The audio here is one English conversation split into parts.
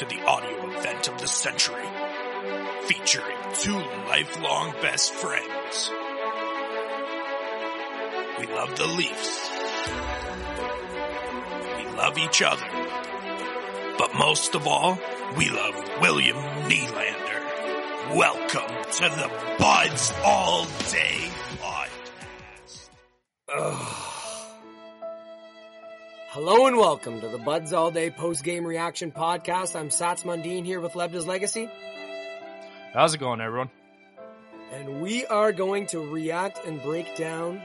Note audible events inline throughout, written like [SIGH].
to the audio event of the century, featuring two lifelong best friends. We love the Leafs. We love each other. But most of all, we love William Nylander. Welcome to the Buds All Day Hello and welcome to the Buds All Day post game reaction podcast. I'm Sats Mundine here with Lebda's Legacy, How's it going, everyone? and we are going to react and break down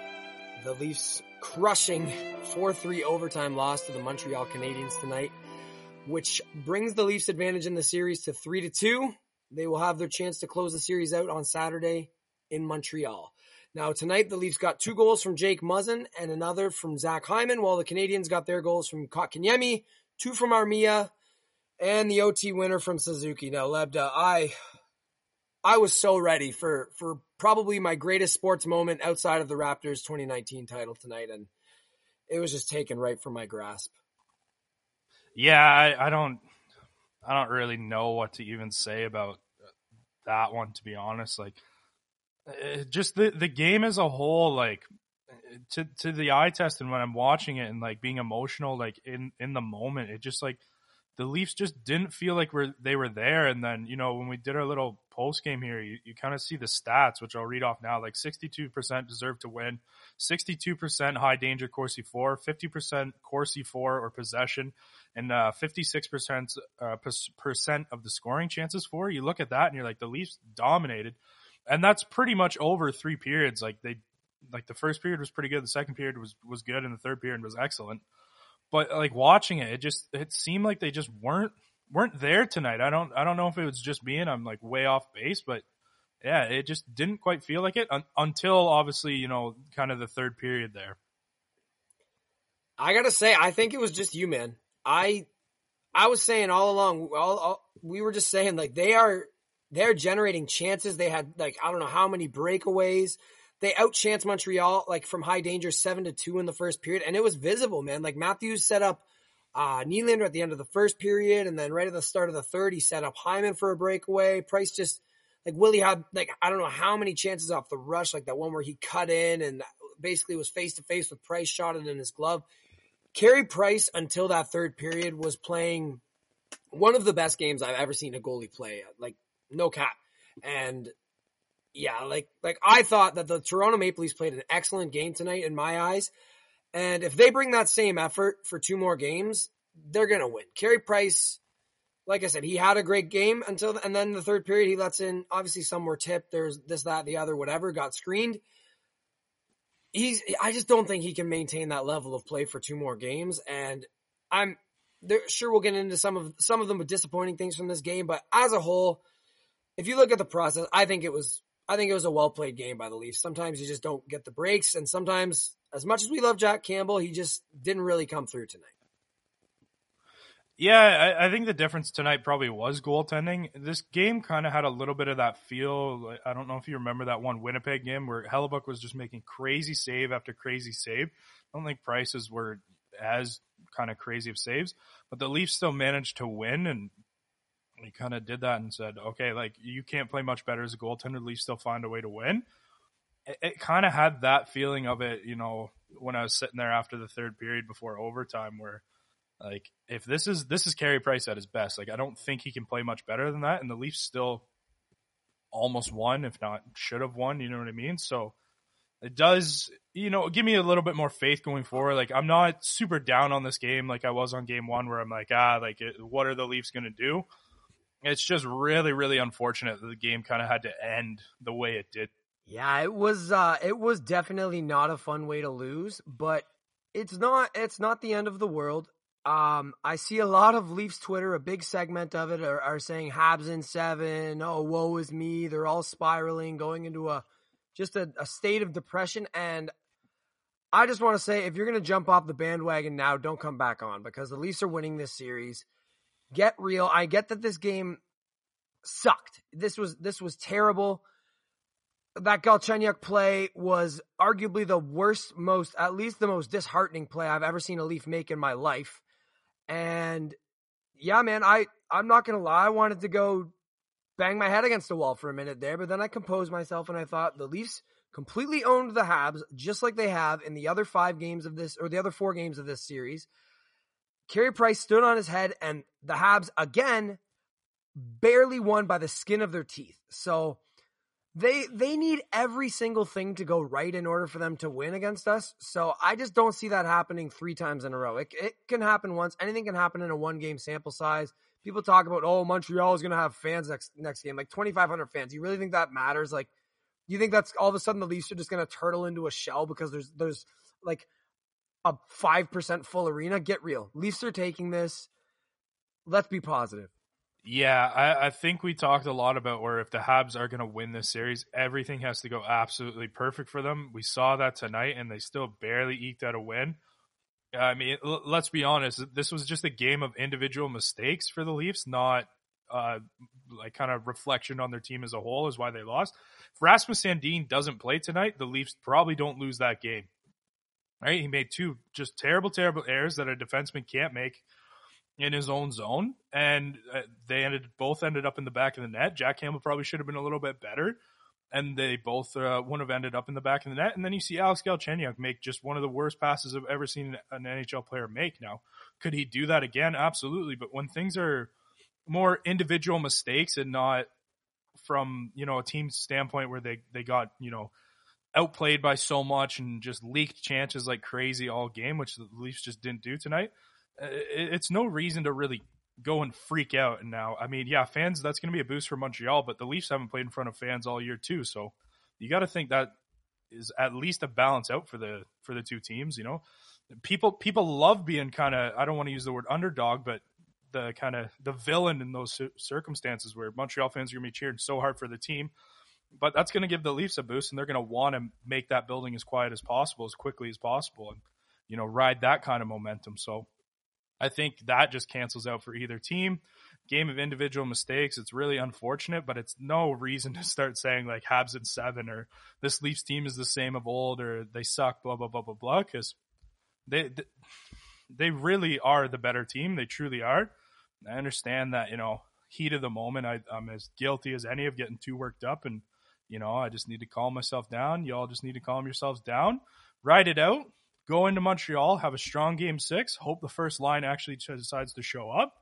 the Leafs crushing 4-3 overtime loss to the Montreal Canadiens tonight, which brings the Leafs advantage in the series to 3 to 2. They will have their chance to close the series out on Saturday in Montreal. Now tonight the Leafs got two goals from Jake Muzzin and another from Zach Hyman, while the Canadians got their goals from Kotkaniemi, two from Armia, and the OT winner from Suzuki. Now Lebda, I I was so ready for for probably my greatest sports moment outside of the Raptors 2019 title tonight, and it was just taken right from my grasp. Yeah, I, I don't, I don't really know what to even say about that one. To be honest, like, just the the game as a whole, like, to to the eye test, and when I'm watching it and like being emotional, like in in the moment, it just like the Leafs just didn't feel like we're they were there. And then you know when we did our little post game here, you, you kind of see the stats, which I'll read off now. Like 62% deserve to win, 62% high danger Corsi for, 50% Corsi for or possession, and uh, 56% uh, percent of the scoring chances for. You look at that and you're like the Leafs dominated, and that's pretty much over three periods. Like they like the first period was pretty good, the second period was was good, and the third period was excellent but like watching it, it just it seemed like they just weren't weren't there tonight. I don't I don't know if it was just me and I'm like way off base, but yeah, it just didn't quite feel like it un- until obviously you know kind of the third period there. I gotta say, I think it was just you, man. I I was saying all along, all, all, we were just saying like they are they're generating chances. They had like I don't know how many breakaways. They outchanced Montreal like from high danger seven to two in the first period, and it was visible, man. Like Matthews set up uh, Nylander at the end of the first period, and then right at the start of the third, he set up Hyman for a breakaway. Price just like Willie had like I don't know how many chances off the rush, like that one where he cut in and basically was face to face with Price, shot it in his glove. Carey Price until that third period was playing one of the best games I've ever seen a goalie play. Like no cap, and yeah, like like I thought that the Toronto Maple Leafs played an excellent game tonight in my eyes. And if they bring that same effort for two more games, they're gonna win. Carey Price, like I said, he had a great game until and then the third period he lets in obviously some were tipped, there's this, that, the other, whatever, got screened. He's I just don't think he can maintain that level of play for two more games. And I'm sure we'll get into some of some of them with disappointing things from this game, but as a whole, if you look at the process, I think it was I think it was a well played game by the Leafs. Sometimes you just don't get the breaks, and sometimes, as much as we love Jack Campbell, he just didn't really come through tonight. Yeah, I, I think the difference tonight probably was goaltending. This game kind of had a little bit of that feel. I don't know if you remember that one Winnipeg game where Hellebuyck was just making crazy save after crazy save. I don't think Price's were as kind of crazy of saves, but the Leafs still managed to win and he kind of did that and said, okay, like you can't play much better as a goaltender, at least still find a way to win. It, it kind of had that feeling of it, you know, when I was sitting there after the third period before overtime, where like if this is this is Carey Price at his best, like I don't think he can play much better than that, and the Leafs still almost won, if not should have won. You know what I mean? So it does, you know, give me a little bit more faith going forward. Like I'm not super down on this game like I was on game one, where I'm like, ah, like what are the Leafs going to do? It's just really, really unfortunate that the game kind of had to end the way it did. Yeah, it was uh it was definitely not a fun way to lose, but it's not it's not the end of the world. Um I see a lot of Leafs Twitter, a big segment of it are, are saying Habs in seven, oh woe is me. They're all spiraling, going into a just a, a state of depression. And I just want to say if you're gonna jump off the bandwagon now, don't come back on because the Leafs are winning this series get real. I get that this game sucked. This was this was terrible. That Galchenyuk play was arguably the worst, most at least the most disheartening play I've ever seen a Leaf make in my life. And yeah, man, I I'm not gonna lie, I wanted to go bang my head against the wall for a minute there, but then I composed myself and I thought the Leafs completely owned the Habs just like they have in the other five games of this or the other four games of this series. Carey Price stood on his head and the Habs again barely won by the skin of their teeth. So they they need every single thing to go right in order for them to win against us. So I just don't see that happening three times in a row. It, it can happen once. Anything can happen in a one game sample size. People talk about oh Montreal is going to have fans next next game like 2500 fans. You really think that matters? Like you think that's all of a sudden the Leafs are just going to turtle into a shell because there's there's like a 5% full arena? Get real. Leafs are taking this. Let's be positive. Yeah, I, I, think we talked a lot about where if the Habs are going to win this series, everything has to go absolutely perfect for them. We saw that tonight, and they still barely eked out a win. I mean, l- let's be honest. This was just a game of individual mistakes for the Leafs, not uh, like kind of reflection on their team as a whole, is why they lost. If Rasmus Sandin doesn't play tonight, the Leafs probably don't lose that game. Right? He made two just terrible, terrible errors that a defenseman can't make in his own zone, and uh, they ended both ended up in the back of the net. Jack Campbell probably should have been a little bit better, and they both uh, wouldn't have ended up in the back of the net. And then you see Alex Galchenyuk make just one of the worst passes I've ever seen an NHL player make. Now, could he do that again? Absolutely. But when things are more individual mistakes and not from you know a team standpoint where they they got you know outplayed by so much and just leaked chances like crazy all game, which the Leafs just didn't do tonight uh, it's no reason to really go and freak out and now. I mean, yeah, fans, that's going to be a boost for Montreal, but the Leafs haven't played in front of fans all year too. So you got to think that is at least a balance out for the for the two teams. You know, people people love being kind of I don't want to use the word underdog, but the kind of the villain in those circumstances where Montreal fans are going to be cheering so hard for the team. But that's going to give the Leafs a boost, and they're going to want to make that building as quiet as possible, as quickly as possible, and you know ride that kind of momentum. So I think that just cancels out for either team. Game of individual mistakes. It's really unfortunate, but it's no reason to start saying like Habs in seven or this Leafs team is the same of old or they suck, blah, blah, blah, blah, blah, because they, they really are the better team. They truly are. I understand that, you know, heat of the moment, I, I'm as guilty as any of getting too worked up and, you know, I just need to calm myself down. You all just need to calm yourselves down, ride it out go into Montreal, have a strong game six, hope the first line actually decides to show up.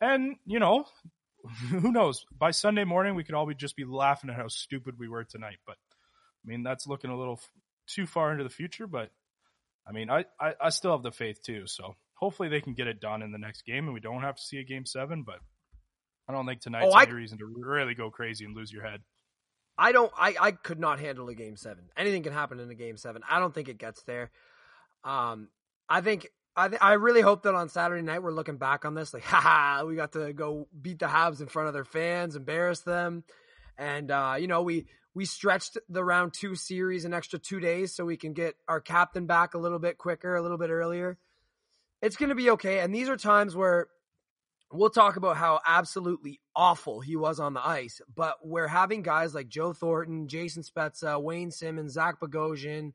And, you know, [LAUGHS] who knows? By Sunday morning, we could all be just be laughing at how stupid we were tonight. But, I mean, that's looking a little too far into the future. But, I mean, I, I, I still have the faith too. So hopefully they can get it done in the next game and we don't have to see a game seven. But I don't think tonight's oh, I, any reason to really go crazy and lose your head. I don't. I, I could not handle a game seven. Anything can happen in a game seven. I don't think it gets there. Um, I think I th- I really hope that on Saturday night we're looking back on this like, [LAUGHS] haha, we got to go beat the Habs in front of their fans, embarrass them, and uh, you know we we stretched the round two series an extra two days so we can get our captain back a little bit quicker, a little bit earlier. It's going to be okay, and these are times where we'll talk about how absolutely awful he was on the ice, but we're having guys like Joe Thornton, Jason Spezza, Wayne Simmonds, Zach Bogosian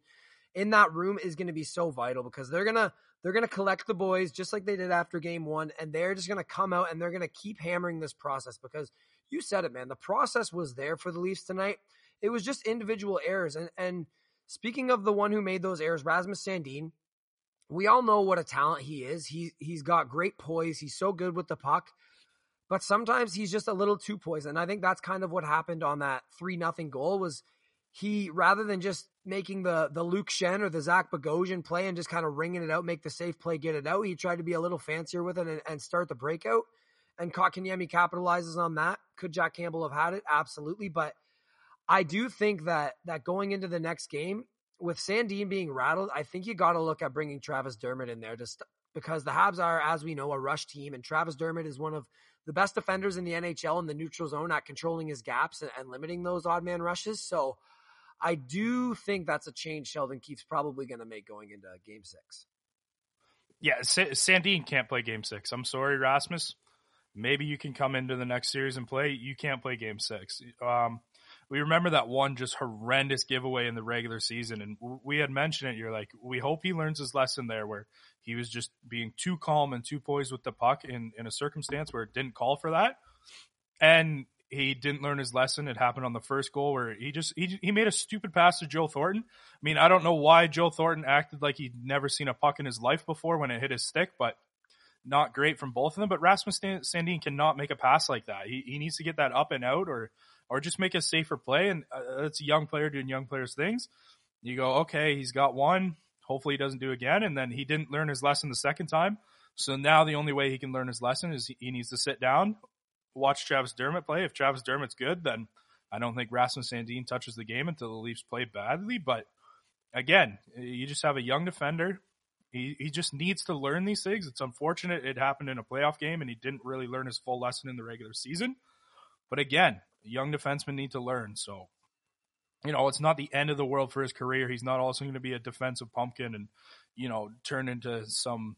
in that room is going to be so vital because they're going to they're going to collect the boys just like they did after game 1 and they're just going to come out and they're going to keep hammering this process because you said it man the process was there for the Leafs tonight. It was just individual errors and and speaking of the one who made those errors Rasmus Sandin we all know what a talent he is he he's got great poise he's so good with the puck but sometimes he's just a little too poised and I think that's kind of what happened on that 3 nothing goal was he rather than just making the the Luke Schenn or the Zach Bogosian play and just kind of ringing it out, make the safe play, get it out. He tried to be a little fancier with it and, and start the breakout. And Kotkaniemi capitalizes on that. Could Jack Campbell have had it? Absolutely. But I do think that that going into the next game with Sandin being rattled, I think you got to look at bringing Travis Dermott in there just because the Habs are, as we know, a rush team, and Travis Dermott is one of the best defenders in the NHL in the neutral zone at controlling his gaps and, and limiting those odd man rushes. So I do think that's a change Sheldon Keefe's probably going to make going into game six. Yeah, Sandin can't play game six. I'm sorry, Rasmus. Maybe you can come into the next series and play. You can't play game six. Um, we remember that one just horrendous giveaway in the regular season, and we had mentioned it. You're like, we hope he learns his lesson there, where he was just being too calm and too poised with the puck in in a circumstance where it didn't call for that, and he didn't learn his lesson. It happened on the first goal where he just he he made a stupid pass to Joe Thornton. I mean, I don't know why Joe Thornton acted like he'd never seen a puck in his life before when it hit his stick, but not great from both of them. But Rasmus Sandin cannot make a pass like that. He he needs to get that up and out or or just make a safer play. And uh, it's a young player doing young players things. You go, okay, he's got one. Hopefully he doesn't do again. And then he didn't learn his lesson the second time. So now the only way he can learn his lesson is he needs to sit down, watch Travis Dermott play. If Travis Dermott's good, then I don't think Rasmus Sandin touches the game until the Leafs play badly. But again, you just have a young defender. He, he just needs to learn these things. It's unfortunate it happened in a playoff game and he didn't really learn his full lesson in the regular season. But again, young defensemen need to learn. So, you know, it's not the end of the world for his career. He's not also going to be a defensive pumpkin and, you know, turn into some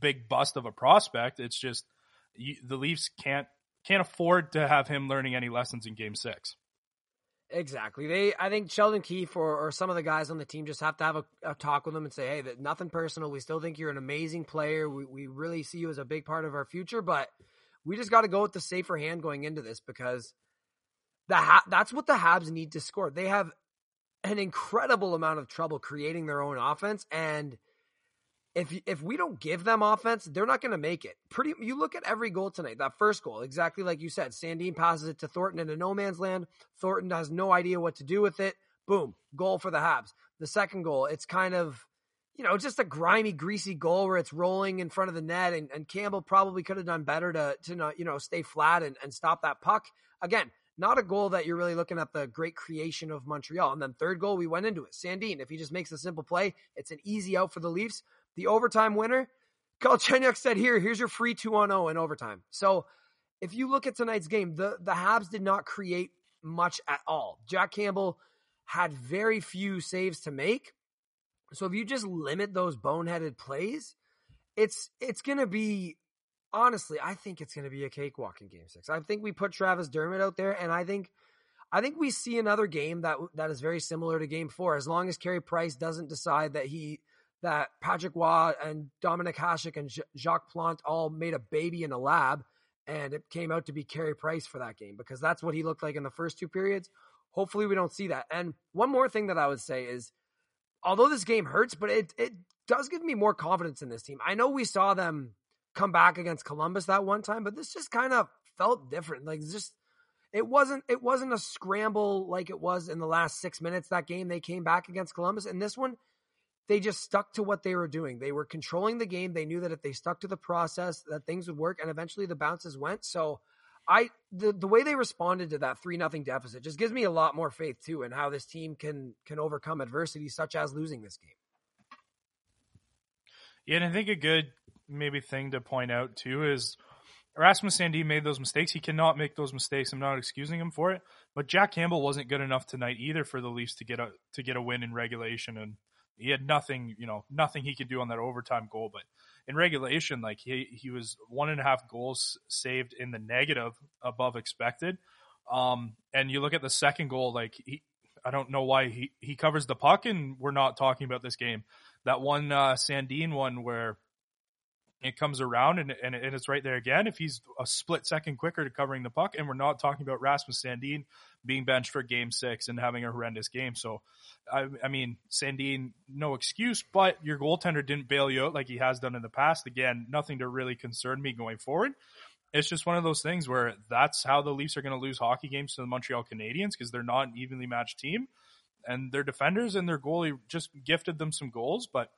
big bust of a prospect. It's just you, the Leafs can't can't afford to have him learning any lessons in Game Six. Exactly. They, I think Sheldon Keefe or, or some of the guys on the team just have to have a, a talk with him and say, "Hey, that nothing personal. We still think you're an amazing player. We we really see you as a big part of our future, but." We just got to go with the safer hand going into this because the ha- that's what the Habs need to score. They have an incredible amount of trouble creating their own offense and if if we don't give them offense, they're not going to make it. Pretty you look at every goal tonight. That first goal, exactly like you said, Sandin passes it to Thornton into no man's land. Thornton has no idea what to do with it. Boom, goal for the Habs. The second goal, it's kind of you know, just a grimy, greasy goal where it's rolling in front of the net, and, and Campbell probably could have done better to to not, you know stay flat and, and stop that puck. Again, not a goal that you're really looking at the great creation of Montreal. And then third goal, we went into it. Sandin, if he just makes a simple play, it's an easy out for the Leafs. The overtime winner, Galchenyuk said, "Here, here's your free two on zero oh in overtime." So, if you look at tonight's game, the the Habs did not create much at all. Jack Campbell had very few saves to make. So if you just limit those boneheaded plays, it's it's gonna be honestly, I think it's gonna be a cakewalk in game six. I think we put Travis Dermott out there, and I think I think we see another game that that is very similar to game four, as long as Carey Price doesn't decide that he that Patrick Roy and Dominik Hasek and Jacques Plante all made a baby in a lab, and it came out to be Carey Price for that game because that's what he looked like in the first two periods. Hopefully, we don't see that. And one more thing that I would say is although this game hurts, but it it does give me more confidence in this team. I know we saw them come back against Columbus that one time, but this just kind of felt different. Like just it wasn't it wasn't a scramble like it was in the last 6 minutes that game they came back against Columbus and this one they just stuck to what they were doing. They were controlling the game. They knew that if they stuck to the process that things would work and eventually the bounces went. So I the the way they responded to that three nothing deficit just gives me a lot more faith too in how this team can can overcome adversity such as losing this game. Yeah, and I think a good maybe thing to point out too is Rasmus Sandin made those mistakes. He cannot make those mistakes. I'm not excusing him for it, but Jack Campbell wasn't good enough tonight either for the Leafs to get a to get a win in regulation, and he had nothing, you know, nothing he could do on that overtime goal. But in regulation, like he he was one and a half goals saved in the negative above expected. Um, and you look at the second goal, like he, I don't know why he he covers the puck, and we're not talking about this game. That one uh, Sandin one where it comes around and, and, and it's right there again. If he's a split second quicker to covering the puck, and we're not talking about Rasmus Sandin being benched for game six and having a horrendous game. So, I, I mean, Sandin, no excuse, but your goaltender didn't bail you out like he has done in the past. Again, nothing to really concern me going forward. It's just one of those things where that's how the Leafs are going to lose hockey games to the Montreal Canadiens because they're not an evenly matched team. And their defenders and their goalie just gifted them some goals, but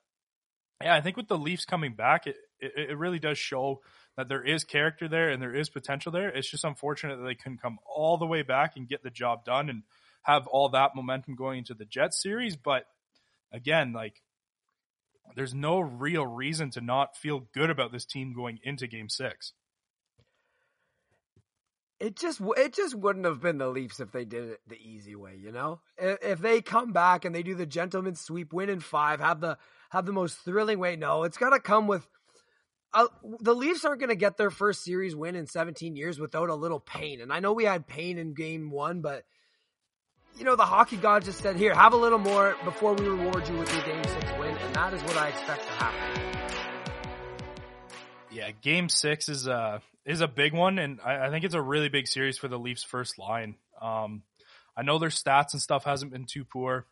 yeah, I think with the Leafs coming back, it, it, it really does show that there is character there and there is potential there. It's just unfortunate that they couldn't come all the way back and get the job done and have all that momentum going into the Jets series. But again, like there's no real reason to not feel good about this team going into game six. It just it just wouldn't have been the Leafs if they did it the easy way, you know. If they come back and they do the gentleman sweep, win in five, have the have the most thrilling way. No, it's got to come with. Uh, the Leafs aren't going to get their first series win in 17 years without a little pain. And I know we had pain in game one, but you know, the hockey god just said, here, have a little more before we reward you with your game six win. And that is what I expect to happen. Yeah, game six is a, is a big one. And I, I think it's a really big series for the Leafs first line. Um, I know their stats and stuff hasn't been too poor.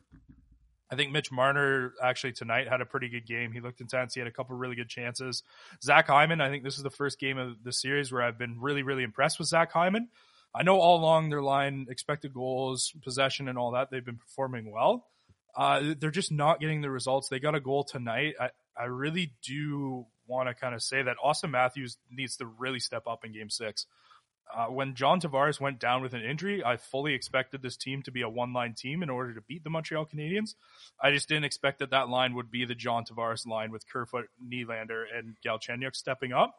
I think Mitch Marner actually tonight had a pretty good game. He looked intense. He had a couple really good chances. Zach Hyman, I think this is the first game of the series where I've been really, really impressed with Zach Hyman. I know all along their line, expected goals, possession, and all that, they've been performing well. Uh, they're just not getting the results. They got a goal tonight. I, I really do want to kind of say that Auston Matthews needs to really step up in game six. Uh, when John Tavares went down with an injury, I fully expected this team to be a one line team in order to beat the Montreal Canadiens. I just didn't expect that that line would be the John Tavares line with Kerfoot, Nylander, and Galchenyuk stepping up.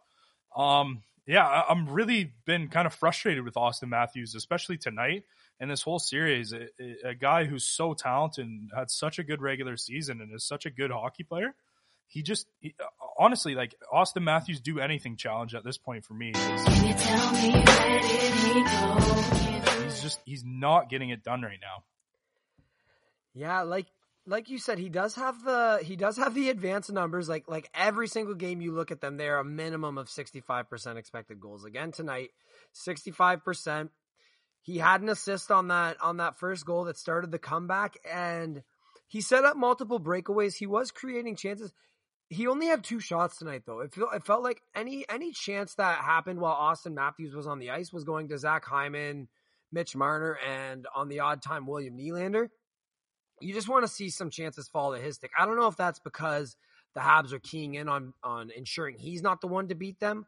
Um, yeah, I, am really been kind of frustrated with Auston Matthews, especially tonight and this whole series. A, a guy who's so talented and had such a good regular season and is such a good hockey player he just honestly like Auston Matthews do anything challenge at this point for me. He's just he's not getting it done right now. Yeah, like like you said, he does have the he does have the advanced numbers. Like like every single game you look at them, they're a minimum of sixty five percent expected goals. Again tonight, sixty five percent. He had an assist on that on that first goal that started the comeback, and he set up multiple breakaways. He was creating chances. He only had two shots tonight, though. It felt it felt like any any chance that happened while Auston Matthews was on the ice was going to Zach Hyman, Mitch Marner, and on the odd time William Nylander. You just want to see some chances fall to his stick. I don't know if that's because the Habs are keying in on on ensuring he's not the one to beat them,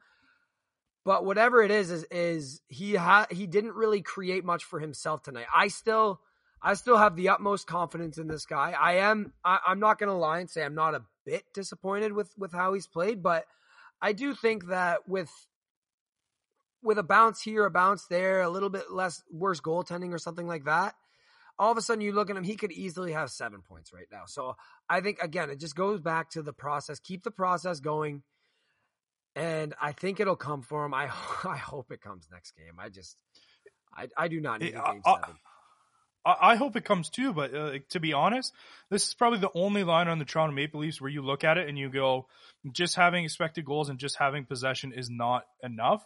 but whatever it is, is is he ha- he didn't really create much for himself tonight. I still I still have the utmost confidence in this guy. I am. I, am not going to lie and say I'm not a bit disappointed with with how he's played, but I do think that with with a bounce here, a bounce there, a little bit less worse goaltending or something like that, all of a sudden you look at him, he could easily have seven points right now. So I think again, it just goes back to the process. Keep the process going, and I think it'll come for him. I [LAUGHS] I hope it comes next game. I just I I do not need a uh, game uh, seven. I hope it comes too, but uh, to be honest, this is probably the only line on the Toronto Maple Leafs where you look at it and you go, just having expected goals and just having possession is not enough.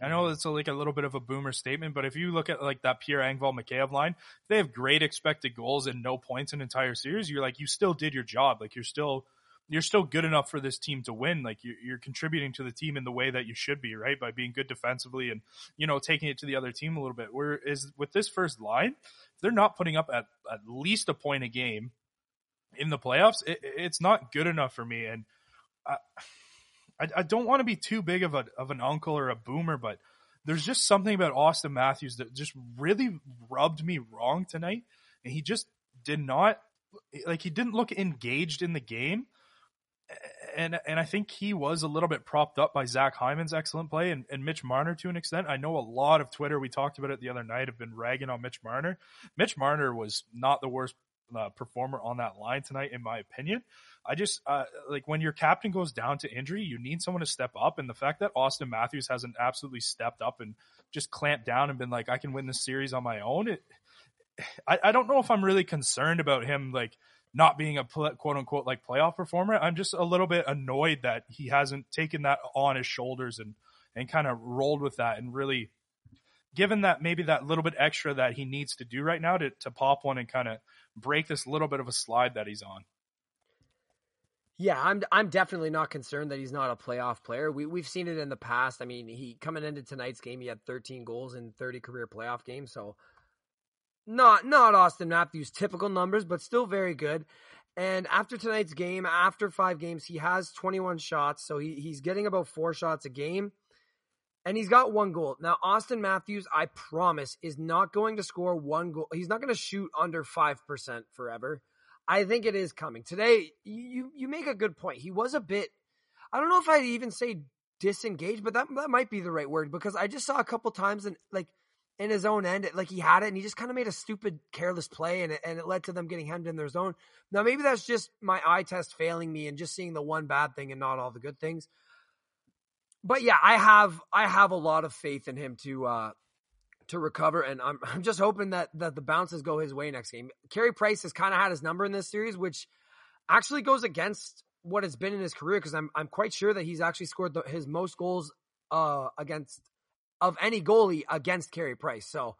I know it's a, like a little bit of a boomer statement, but if you look at like that Pierre Engvall Mikheyev line, they have great expected goals and no points in entire series. You're like, you still did your job. Like you're still you're still good enough for this team to win. Like you're, you're, contributing to the team in the way that you should be, right? By being good defensively and, you know, taking it to the other team a little bit. Whereas with this first line, they're not putting up at, at least a point a game in the playoffs. It, it's not good enough for me. And I, I, I don't want to be too big of a, of an uncle or a boomer, but there's just something about Auston Matthews that just really rubbed me wrong tonight. And he just did not, like, he didn't look engaged in the game and and I think he was a little bit propped up by Zach Hyman's excellent play and, and Mitch Marner to an extent. I know a lot of Twitter, we talked about it the other night, have been ragging on Mitch Marner. Mitch Marner was not the worst uh, performer on that line tonight, in my opinion. I just uh, like when your captain goes down to injury, you need someone to step up, and the fact that Auston Matthews hasn't absolutely stepped up and just clamped down and been like, I can win this series on my own. It, I, I don't know if I'm really concerned about him like not being a quote unquote like playoff performer. I'm just a little bit annoyed that he hasn't taken that on his shoulders and and kind of rolled with that and really given that maybe that little bit extra that he needs to do right now to, to pop one and kind of break this little bit of a slide that he's on. Yeah, I'm I'm definitely not concerned that he's not a playoff player. We we've seen it in the past. I mean, he coming into tonight's game, he had 13 goals in 30 career playoff games, so not not Auston Matthews typical numbers, but still very good. And after tonight's game, after five games, he has 21 shots, so he, he's getting about four shots a game, and he's got one goal. Now, Auston Matthews, I promise, is not going to score one goal. He's not going to shoot under five percent forever. I think it is coming today. You you make a good point. He was a bit. I don't know if I'd even say disengaged, but that that might be the right word because I just saw a couple times and like in his own end. Like he had it and he just kind of made a stupid, careless play and it, and it led to them getting hemmed in their zone. Now, maybe that's just my eye test failing me and just seeing the one bad thing and not all the good things. But yeah, I have, I have a lot of faith in him to, uh, to recover, and I'm [LAUGHS] I'm just hoping that that the bounces go his way next game. Carey Price has kind of had his number in this series, which actually goes against what it's been in his career because I'm I'm quite sure that he's actually scored the, his most goals uh against of any goalie against Carey Price. So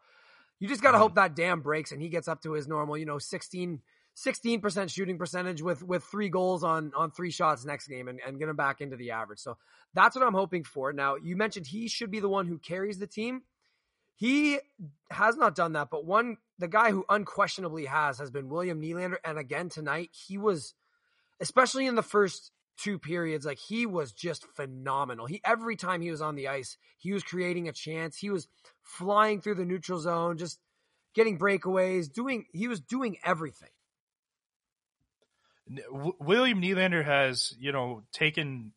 you just got to mm-hmm. hope that dam breaks and he gets up to his normal, you know, 16 16% shooting percentage with with three goals on on three shots next game and, and get him back into the average. So that's what I'm hoping for. Now, you mentioned he should be the one who carries the team. He has not done that, but one the guy who unquestionably has has been William Nylander. And again tonight, he was especially in the first two periods, like he was just phenomenal. He every time he was on the ice, he was creating a chance. He was flying through the neutral zone, just getting breakaways, doing he was doing everything. William Nylander has, you know, taken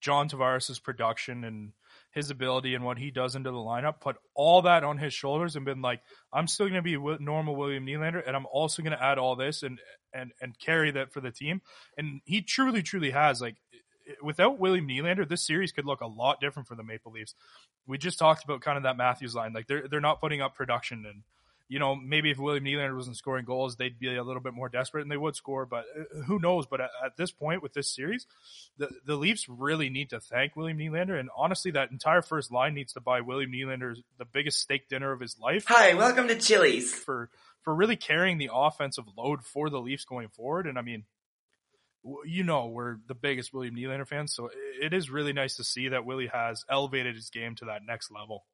John Tavares' production and his ability and what he does into the lineup, put all that on his shoulders and been like, I'm still going to be normal William Nylander, and I'm also going to add all this and and and carry that for the team. And he truly, truly has. Like, without William Nylander, this series could look a lot different for the Maple Leafs. We just talked about kind of that Matthews line. Like, they're they're not putting up production and you know, maybe if William Nylander wasn't scoring goals, they'd be a little bit more desperate and they would score. But uh, who knows? But at, at, this point with this series, the the Leafs really need to thank William Nylander. And honestly, that entire first line needs to buy William Nylander the biggest steak dinner of his life. Hi, welcome to Chili's. For for really carrying the offensive load for the Leafs going forward. And I mean, you know, we're the biggest William Nylander fans, so it is really nice to see that Willie has elevated his game to that next level.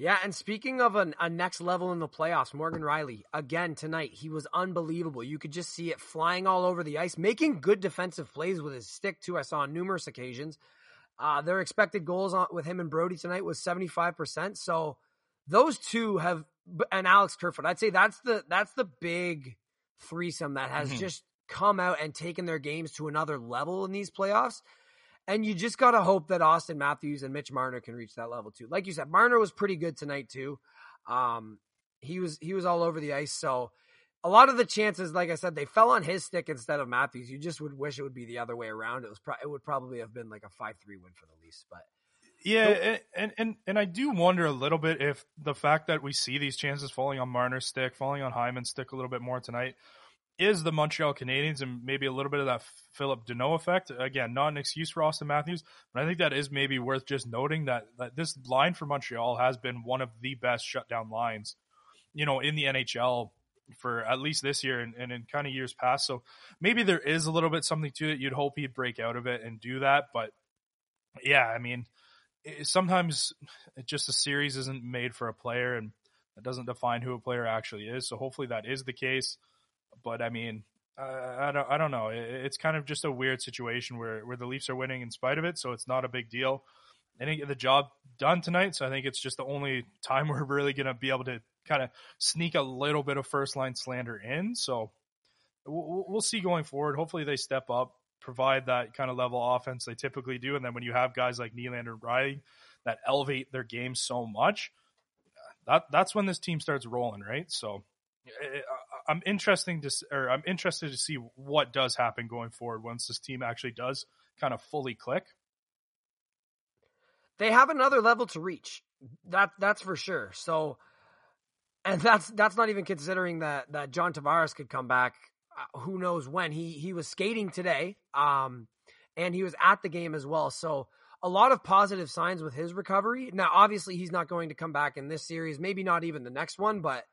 Yeah, and speaking of an, a next level in the playoffs, Morgan Rielly, again tonight, he was unbelievable. You could just see it flying all over the ice, making good defensive plays with his stick, too. I saw on numerous occasions. Uh, their expected goals on, with him and Brodie tonight was 75%. So those two have, and Alex Kerfoot, I'd say that's the, that's the big threesome that has mm-hmm. just come out and taken their games to another level in these playoffs. And you just got to hope that Auston Matthews and Mitch Marner can reach that level too. Like you said, Marner was pretty good tonight too. Um, he was he was all over the ice. So a lot of the chances, like I said, they fell on his stick instead of Matthews. You just would wish it would be the other way around. It was pro- it would probably have been like a five three win for the Leafs, but. Yeah, and, and and I do wonder a little bit if the fact that we see these chances falling on Marner's stick, falling on Hyman's stick a little bit more tonight, is the Montreal Canadiens and maybe a little bit of that Philip Danault effect. Again, not an excuse for Auston Matthews, but I think that is maybe worth just noting that, that this line for Montreal has been one of the best shutdown lines, you know, in the NHL for at least this year and, and in kind of years past. So maybe there is a little bit something to it. You'd hope he'd break out of it and do that. But yeah, I mean, it, sometimes just a series isn't made for a player and that doesn't define who a player actually is. So hopefully that is the case. But I mean, uh, I don't, I don't know. it's kind of just a weird situation where, where the Leafs are winning in spite of it, so it's not a big deal. They didn't get the job done tonight, so I think it's just the only [LAUGHS] time we're really going to be able to kind of sneak a little bit of first line slander in. So we'll, we'll see going forward. Hopefully, they step up, provide that kind of level offense they typically do, and then when you have guys like Nylander and Rielly that elevate their game so much, that that's when this team starts rolling, right? So I'm interesting to or I'm interested to see what does happen going forward once this team actually does kind of fully click. They have another level to reach. That that's for sure. So and that's that's not even considering that that John Tavares could come back uh, who knows when. He he was skating today. Um and he was at the game as well. So a lot of positive signs with his recovery. Now obviously he's not going to come back in this series, maybe not even the next one, but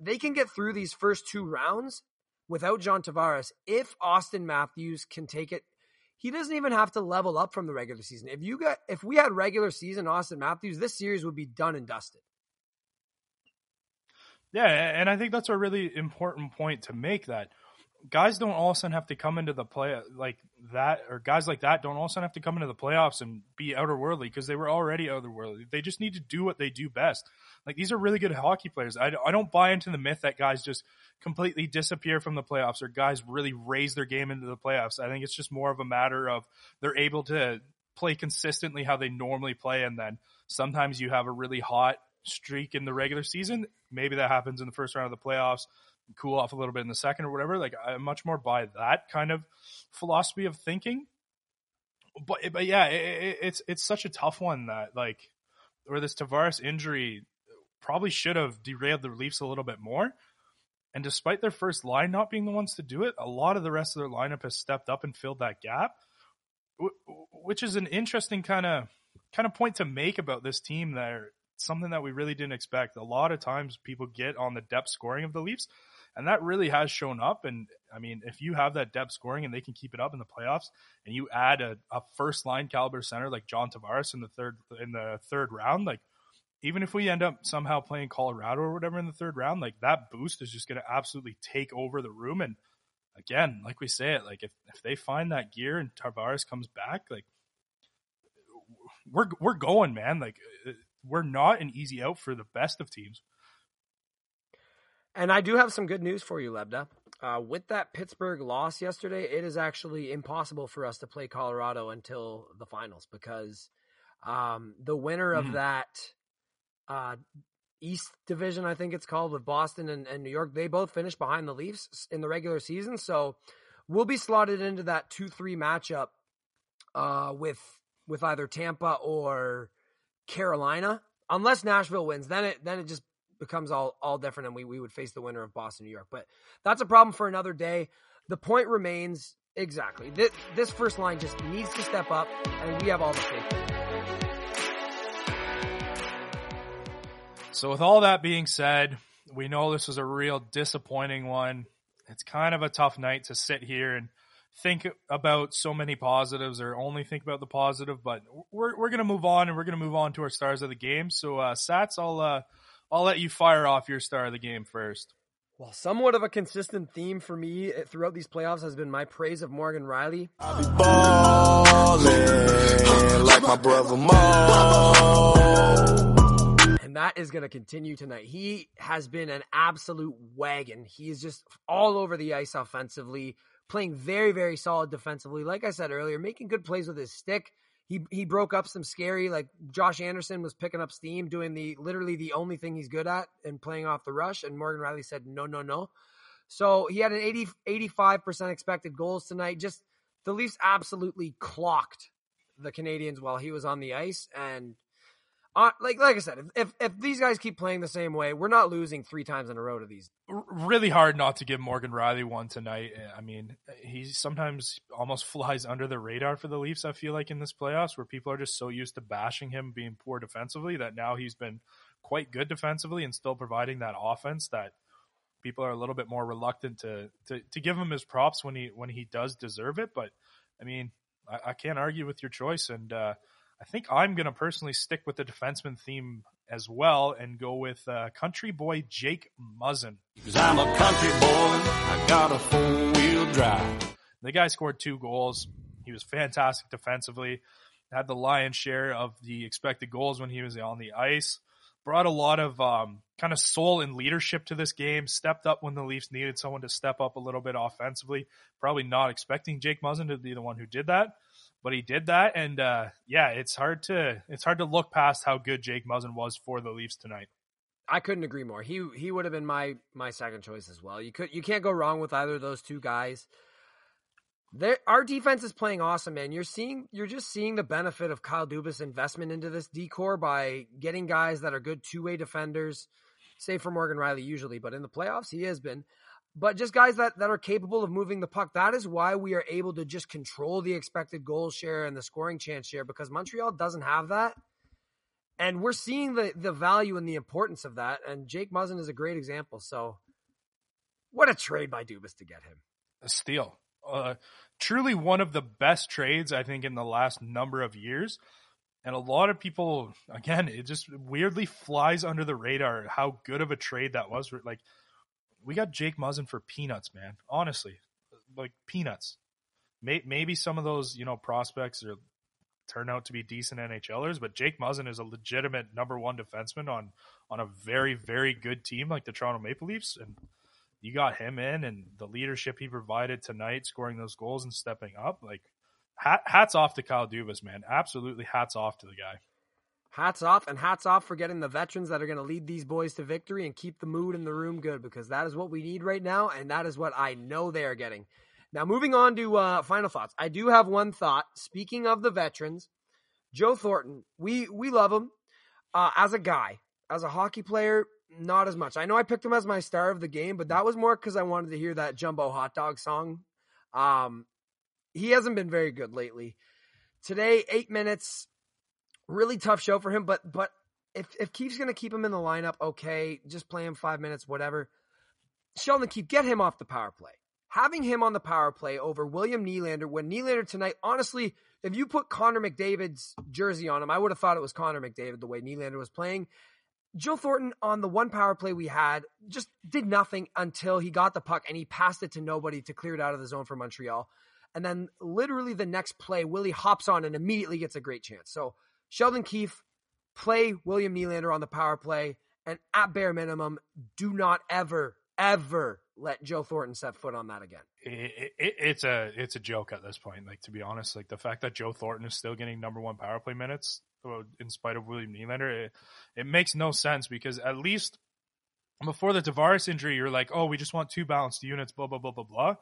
they can get through these first two rounds without John Tavares if Auston Matthews can take it. He doesn't even have to level up from the regular season. If you got if we had regular season Auston Matthews, this series would be done and dusted. Yeah, and I think that's a really important point to make that guys don't all of a sudden have to come into the play like that, or guys like that don't all of a sudden have to come into the playoffs and be outerworldly because they were already outerworldly. They just need to do what they do best. Like these are really good hockey players. I, I don't buy into the myth that guys just completely disappear from the playoffs or guys really raise their game into the playoffs. I think it's just more of a matter of they're able to play consistently how they normally play, and then sometimes you have a really hot streak in the regular season. Maybe that happens in the first round of the playoffs cool off a little bit in the second or whatever. Like I'm much more by that kind of philosophy of thinking. But but yeah, it, it's it's such a tough one that like or this Tavares injury probably should have derailed the Leafs a little bit more. And despite their first line not being the ones to do it, a lot of the rest of their lineup has stepped up and filled that gap, which is an interesting kind of kind of point to make about this team. There, something that we really didn't expect. A lot of times, people get on the depth scoring of the Leafs, and that really has shown up. And I mean, if you have that depth scoring and they can keep it up in the playoffs, and you add a, a first line caliber center like John Tavares in the third in the third round, like even if we end up somehow playing Colorado or whatever in the third round, like that boost is just going to absolutely take over the room. And again, like we say it, like if, if they find that gear and Tavares comes back, like we're, we're going, man. Like uh, we're not an easy out for the best of teams. And I do have some good news for you, Lebda. Uh, with that Pittsburgh loss yesterday, it is actually impossible for us to play Colorado until the finals because um, the winner of mm. that uh, East Division, I think it's called, with Boston and, and New York. They both finished behind the Leafs in the regular season, so we'll be slotted into that two three matchup uh, with with either Tampa or Carolina, unless Nashville wins. Then it then it just becomes all all different, and we we would face the winner of Boston New York. But that's a problem for another day. The point remains exactly this, this first line just needs to step up, and we have all the faith. So, with all that being said, we know this was a real disappointing one. It's kind of a tough night to sit here and think about so many positives or only think about the positive, but we're, we're going to move on and we're going to move on to our stars of the game. So, uh, Sats, I'll, uh, I'll let you fire off your star of the game first. Well, somewhat of a consistent theme for me throughout these playoffs has been my praise of Morgan Rielly. I'll be balling like my brother Mo And that is going to continue tonight. He has been an absolute wagon. He is just all over the ice offensively, playing very, very solid defensively. Like I said earlier, making good plays with his stick. He he broke up some scary like Josh Anderson was picking up steam, doing the literally the only thing he's good at and playing off the rush. And Morgan Rielly said no, no, no. So he had an 80, 85% expected goals tonight. Just the Leafs absolutely clocked the Canadians while he was on the ice. And uh, like like I said, if, if, if these guys keep playing the same way, we're not losing three times in a row to these. Really hard not to give Morgan Rielly one tonight. I mean, he sometimes almost [LAUGHS] flies under the radar for the Leafs. I feel like in this playoffs, where people are just so used to bashing him being poor defensively, that now he's been quite good defensively and still providing that offense that people are a little bit more reluctant to to, to give him his props when he when he does deserve it. But I mean, I, I can't argue with your choice and. uh I think I'm going to personally stick with the defenseman theme as well and go with uh, country boy Jake Muzzin. Cause I'm a country boy, I got a four wheel drive. The guy scored two goals. He was fantastic defensively. Had the lion's share of the expected goals when he was on the ice. Brought a lot of um, kind of soul and leadership to this game. Stepped up when the Leafs needed someone to step up a little bit offensively. Probably not expecting Jake Muzzin to be the one who did that but he did that, and uh, yeah, it's hard to it's hard to look past how good Jake Muzzin was for the Leafs tonight. I couldn't agree more. He he would have been my my second choice as well. You could you can't go wrong with either of those two guys. There, our defense is playing awesome, man. You're seeing, you're just seeing the benefit of Kyle Dubas' investment into this decor by getting guys that are good two way defenders. Save for Morgan Rielly usually, but in the playoffs he has been but just guys that, that are capable of moving the puck. That is why we are able to just control the expected goal share and the scoring chance share because Montreal doesn't have that. And we're seeing the, the value and the importance of that. And Jake Muzzin is a great example. So, what a trade by Dubas to get him. A steal. Uh, truly one of the best trades, I think, in the last number of years. And a lot of people, again, it just weirdly flies under the radar how good of a trade that was. Like, we got Jake Muzzin for peanuts, man. Honestly, like peanuts. maybe some of those, you know, prospects are turn out to be decent NHLers, but Jake Muzzin is a legitimate number one defenseman on on a very very good team like the Toronto Maple Leafs, and you got him in and the leadership he provided tonight, scoring those goals and stepping up. Like hats off to Kyle Dubas, man. Absolutely hats off to the guy hats off and hats off for getting the veterans that are going to lead these boys to victory and keep the mood in the room good because that is what we need right now and that is what I know they are getting. Now moving on to uh, final thoughts. I do have one thought. Speaking of the veterans, Joe Thornton, we we love him. Uh, as a guy, as a hockey player, not as much. I know I picked him as my star of the game, but that was more because I wanted to hear that Jumbo hot dog song. Um, he hasn't been very good lately. Today, eight minutes, really tough show for him. But but if if going to keep him in the lineup, okay, just play him five minutes, whatever. Sheldon Keefe, get him off the power play. Having him on the power play over William Nylander when Nylander tonight, honestly, if you put Connor McDavid's jersey on him, I would have thought it was Connor McDavid the way Nylander was playing. Joe Thornton on the one power play we had just did nothing until he got the puck and he passed it to nobody to clear it out of the zone for Montreal. And then literally the next play, Willie hops on and immediately gets a great chance. So Sheldon Keefe, play William Nylander on the power play, and at bare minimum, do not ever, ever let Joe Thornton set foot on that again. It, it, it's a it's a joke at this point. Like to be honest, like the fact that Joe Thornton is still getting number one power play minutes in spite of William Nylander, it, it makes no sense because at least before the Tavares injury, you're like, oh, we just want two balanced units, blah blah blah blah blah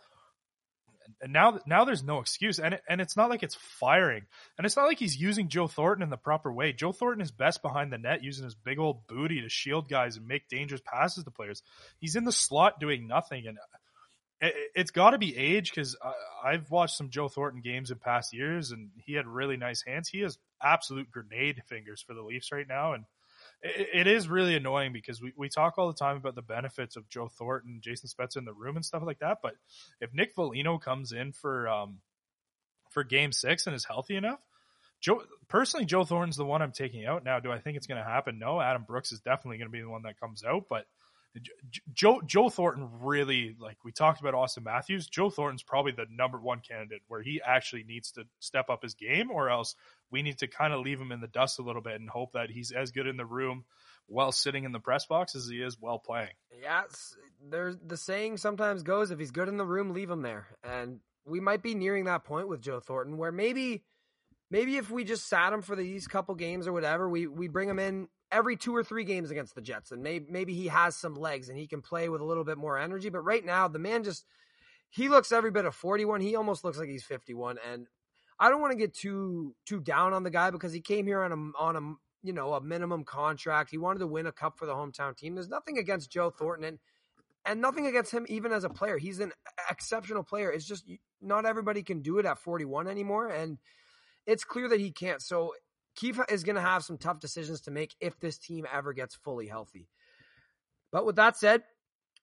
and now now there's no excuse and it, and it's not like it's firing and it's not like he's using Joe Thornton in the proper way. Joe Thornton is best behind the net using his big old booty to shield guys and make dangerous passes to players. He's in the slot doing nothing and uh, it, has got to be age because I've watched some Joe Thornton games in past years and he had really nice hands. He has absolute grenade fingers for the Leafs right now and it, is really annoying because we, we talk all the time about the benefits of Joe Thornton, Jason Spezza in the room and stuff like that. But if Nick Foligno comes in for um for Game Six and is healthy enough, Joe personally, Joe Thornton's the one I'm taking out. Now, do I think it's going to happen? No. Adam Brooks is definitely going to be the one that comes out, but Joe Joe Thornton really like we talked about Auston Matthews. Joe Thornton's probably the number one candidate where he actually needs to step up his game, or else we need to kind of leave him in the dust a little bit and hope that he's as good in the room while sitting in the press box as he is while playing. Yeah, there's the saying sometimes goes if he's good in the room, leave him there, and we might be nearing that point with Joe Thornton where maybe maybe if we just sat him for these couple games or whatever, we we bring him in every two or three games against the Jets, and maybe maybe he has some legs and he can play with a little bit more energy. But right now, the man just he looks every bit of 41. He almost looks like he's 51. And I don't want to get too too down on the guy because he came here on a on a you know a minimum contract. He wanted to win a cup for the hometown team. There's nothing against Joe Thornton and and nothing against him even as a player. He's an exceptional player. It's just not everybody can do it at 41 anymore and it's clear that he can't. So Keefe is going to have some tough decisions to make if this team ever gets fully healthy. But with that said,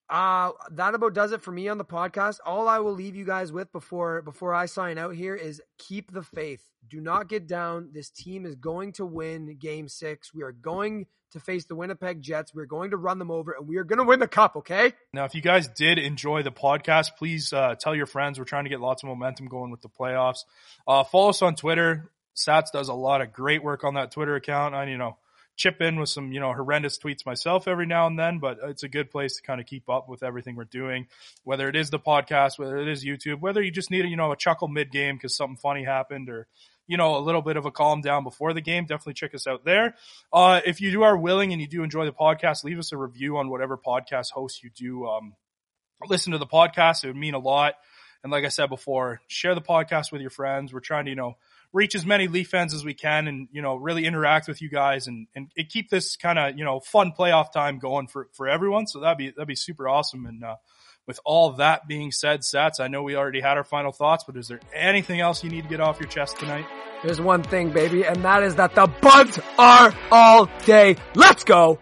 uh, that about does it for me on the podcast. All I will leave you guys with before before I sign out here is keep the faith. Do not get down. This team is going to win Game Six. We are going to face the Winnipeg Jets. We're going to run them over, and we are going to win the cup. Okay. Now, if you guys did enjoy the podcast, please uh, tell your friends. We're trying to get lots of momentum going with the playoffs. Uh, follow us on Twitter Sats does a lot of great work on that Twitter account. I, you know, chip in with some, you know, horrendous tweets myself every now and then, but it's a good place to kind of keep up with everything we're doing, whether it is the podcast, whether it is YouTube, whether you just need, you know, a chuckle mid game because something funny happened or, you know, a little bit of a calm down before the game. Definitely check us out there. Uh, if you do are willing and you do enjoy the podcast, leave us a review on whatever podcast host you do, um, listen to the podcast. It would mean a lot. And like I said before, share the podcast with your friends. We're trying to, you know, reach as many Leaf fans as we can and, you know, really interact with you guys and, and keep this kind of, you know, fun playoff time going for, for everyone. So that'd be, that'd be super awesome. And, uh, with all that being said, Sats, I know we already had our final thoughts, but is there anything else you need to get off your chest tonight? There's one thing, baby, and that is that the buds are all day. Let's go.